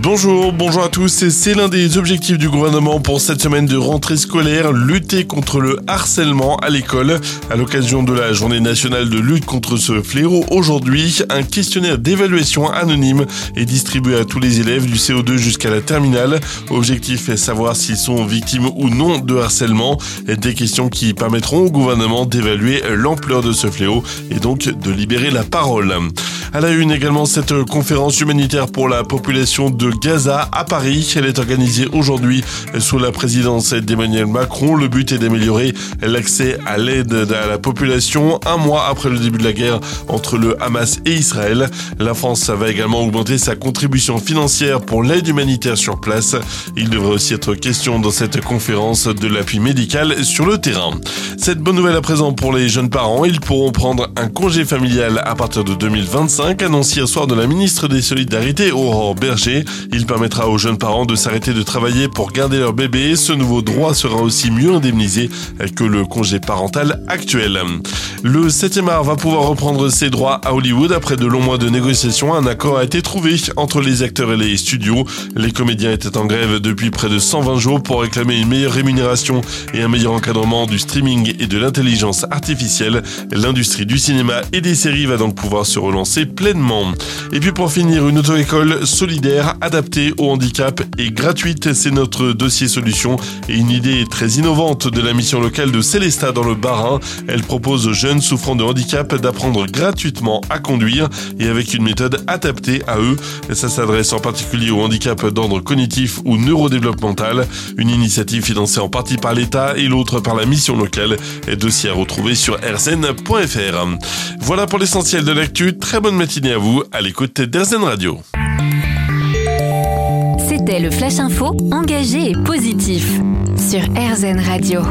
Bonjour, bonjour à tous. C'est l'un des objectifs du gouvernement pour cette semaine de rentrée scolaire, lutter contre le harcèlement à l'école. À l'occasion de la journée nationale de lutte contre ce fléau, aujourd'hui, un questionnaire d'évaluation anonyme est distribué à tous les élèves du CO2 jusqu'à la terminale. Objectif est savoir s'ils sont victimes ou non de harcèlement. Des questions qui permettront au gouvernement d'évaluer l'ampleur de ce fléau et donc de libérer la parole. À la une également cette conférence humanitaire pour la population de Gaza à Paris. Elle est organisée aujourd'hui sous la présidence d'Emmanuel Macron. Le but est d'améliorer l'accès à l'aide à la population un mois après le début de la guerre entre le Hamas et Israël. La France va également augmenter sa contribution financière pour l'aide humanitaire sur place. Il devrait aussi être question dans cette conférence de l'appui médical sur le terrain. Cette bonne nouvelle à présent pour les jeunes parents, ils pourront prendre un congé familial à partir de 2025 5, annonce hier soir de la ministre des Solidarités, Aurore Berger. Il permettra aux jeunes parents de s'arrêter de travailler pour garder leur bébé. Ce nouveau droit sera aussi mieux indemnisé que le congé parental actuel. Le 7e art va pouvoir reprendre ses droits à Hollywood après de longs mois de négociations. Un accord a été trouvé entre les acteurs et les studios. Les comédiens étaient en grève depuis près de 120 jours pour réclamer une meilleure rémunération et un meilleur encadrement du streaming et de l'intelligence artificielle. L'industrie du cinéma et des séries va donc pouvoir se relancer pleinement. Et puis pour finir, une auto-école solidaire, adaptée au handicap et gratuite, c'est notre dossier solution et une idée très innovante de la mission locale de Célesta dans le Bas-Rhin. Elle propose aux jeunes souffrant de handicap d'apprendre gratuitement à conduire et avec une méthode adaptée à eux. Ça s'adresse en particulier au handicap d'ordre cognitif ou neurodéveloppemental. Une initiative financée en partie par l'État et l'autre par la mission locale. Dossier à retrouver sur rzn.fr. Voilà pour l'essentiel de l'actu. Très bonne matinée à vous à l'écoute d'Erzen Radio. C'était le Flash Info engagé et positif sur RZN Radio.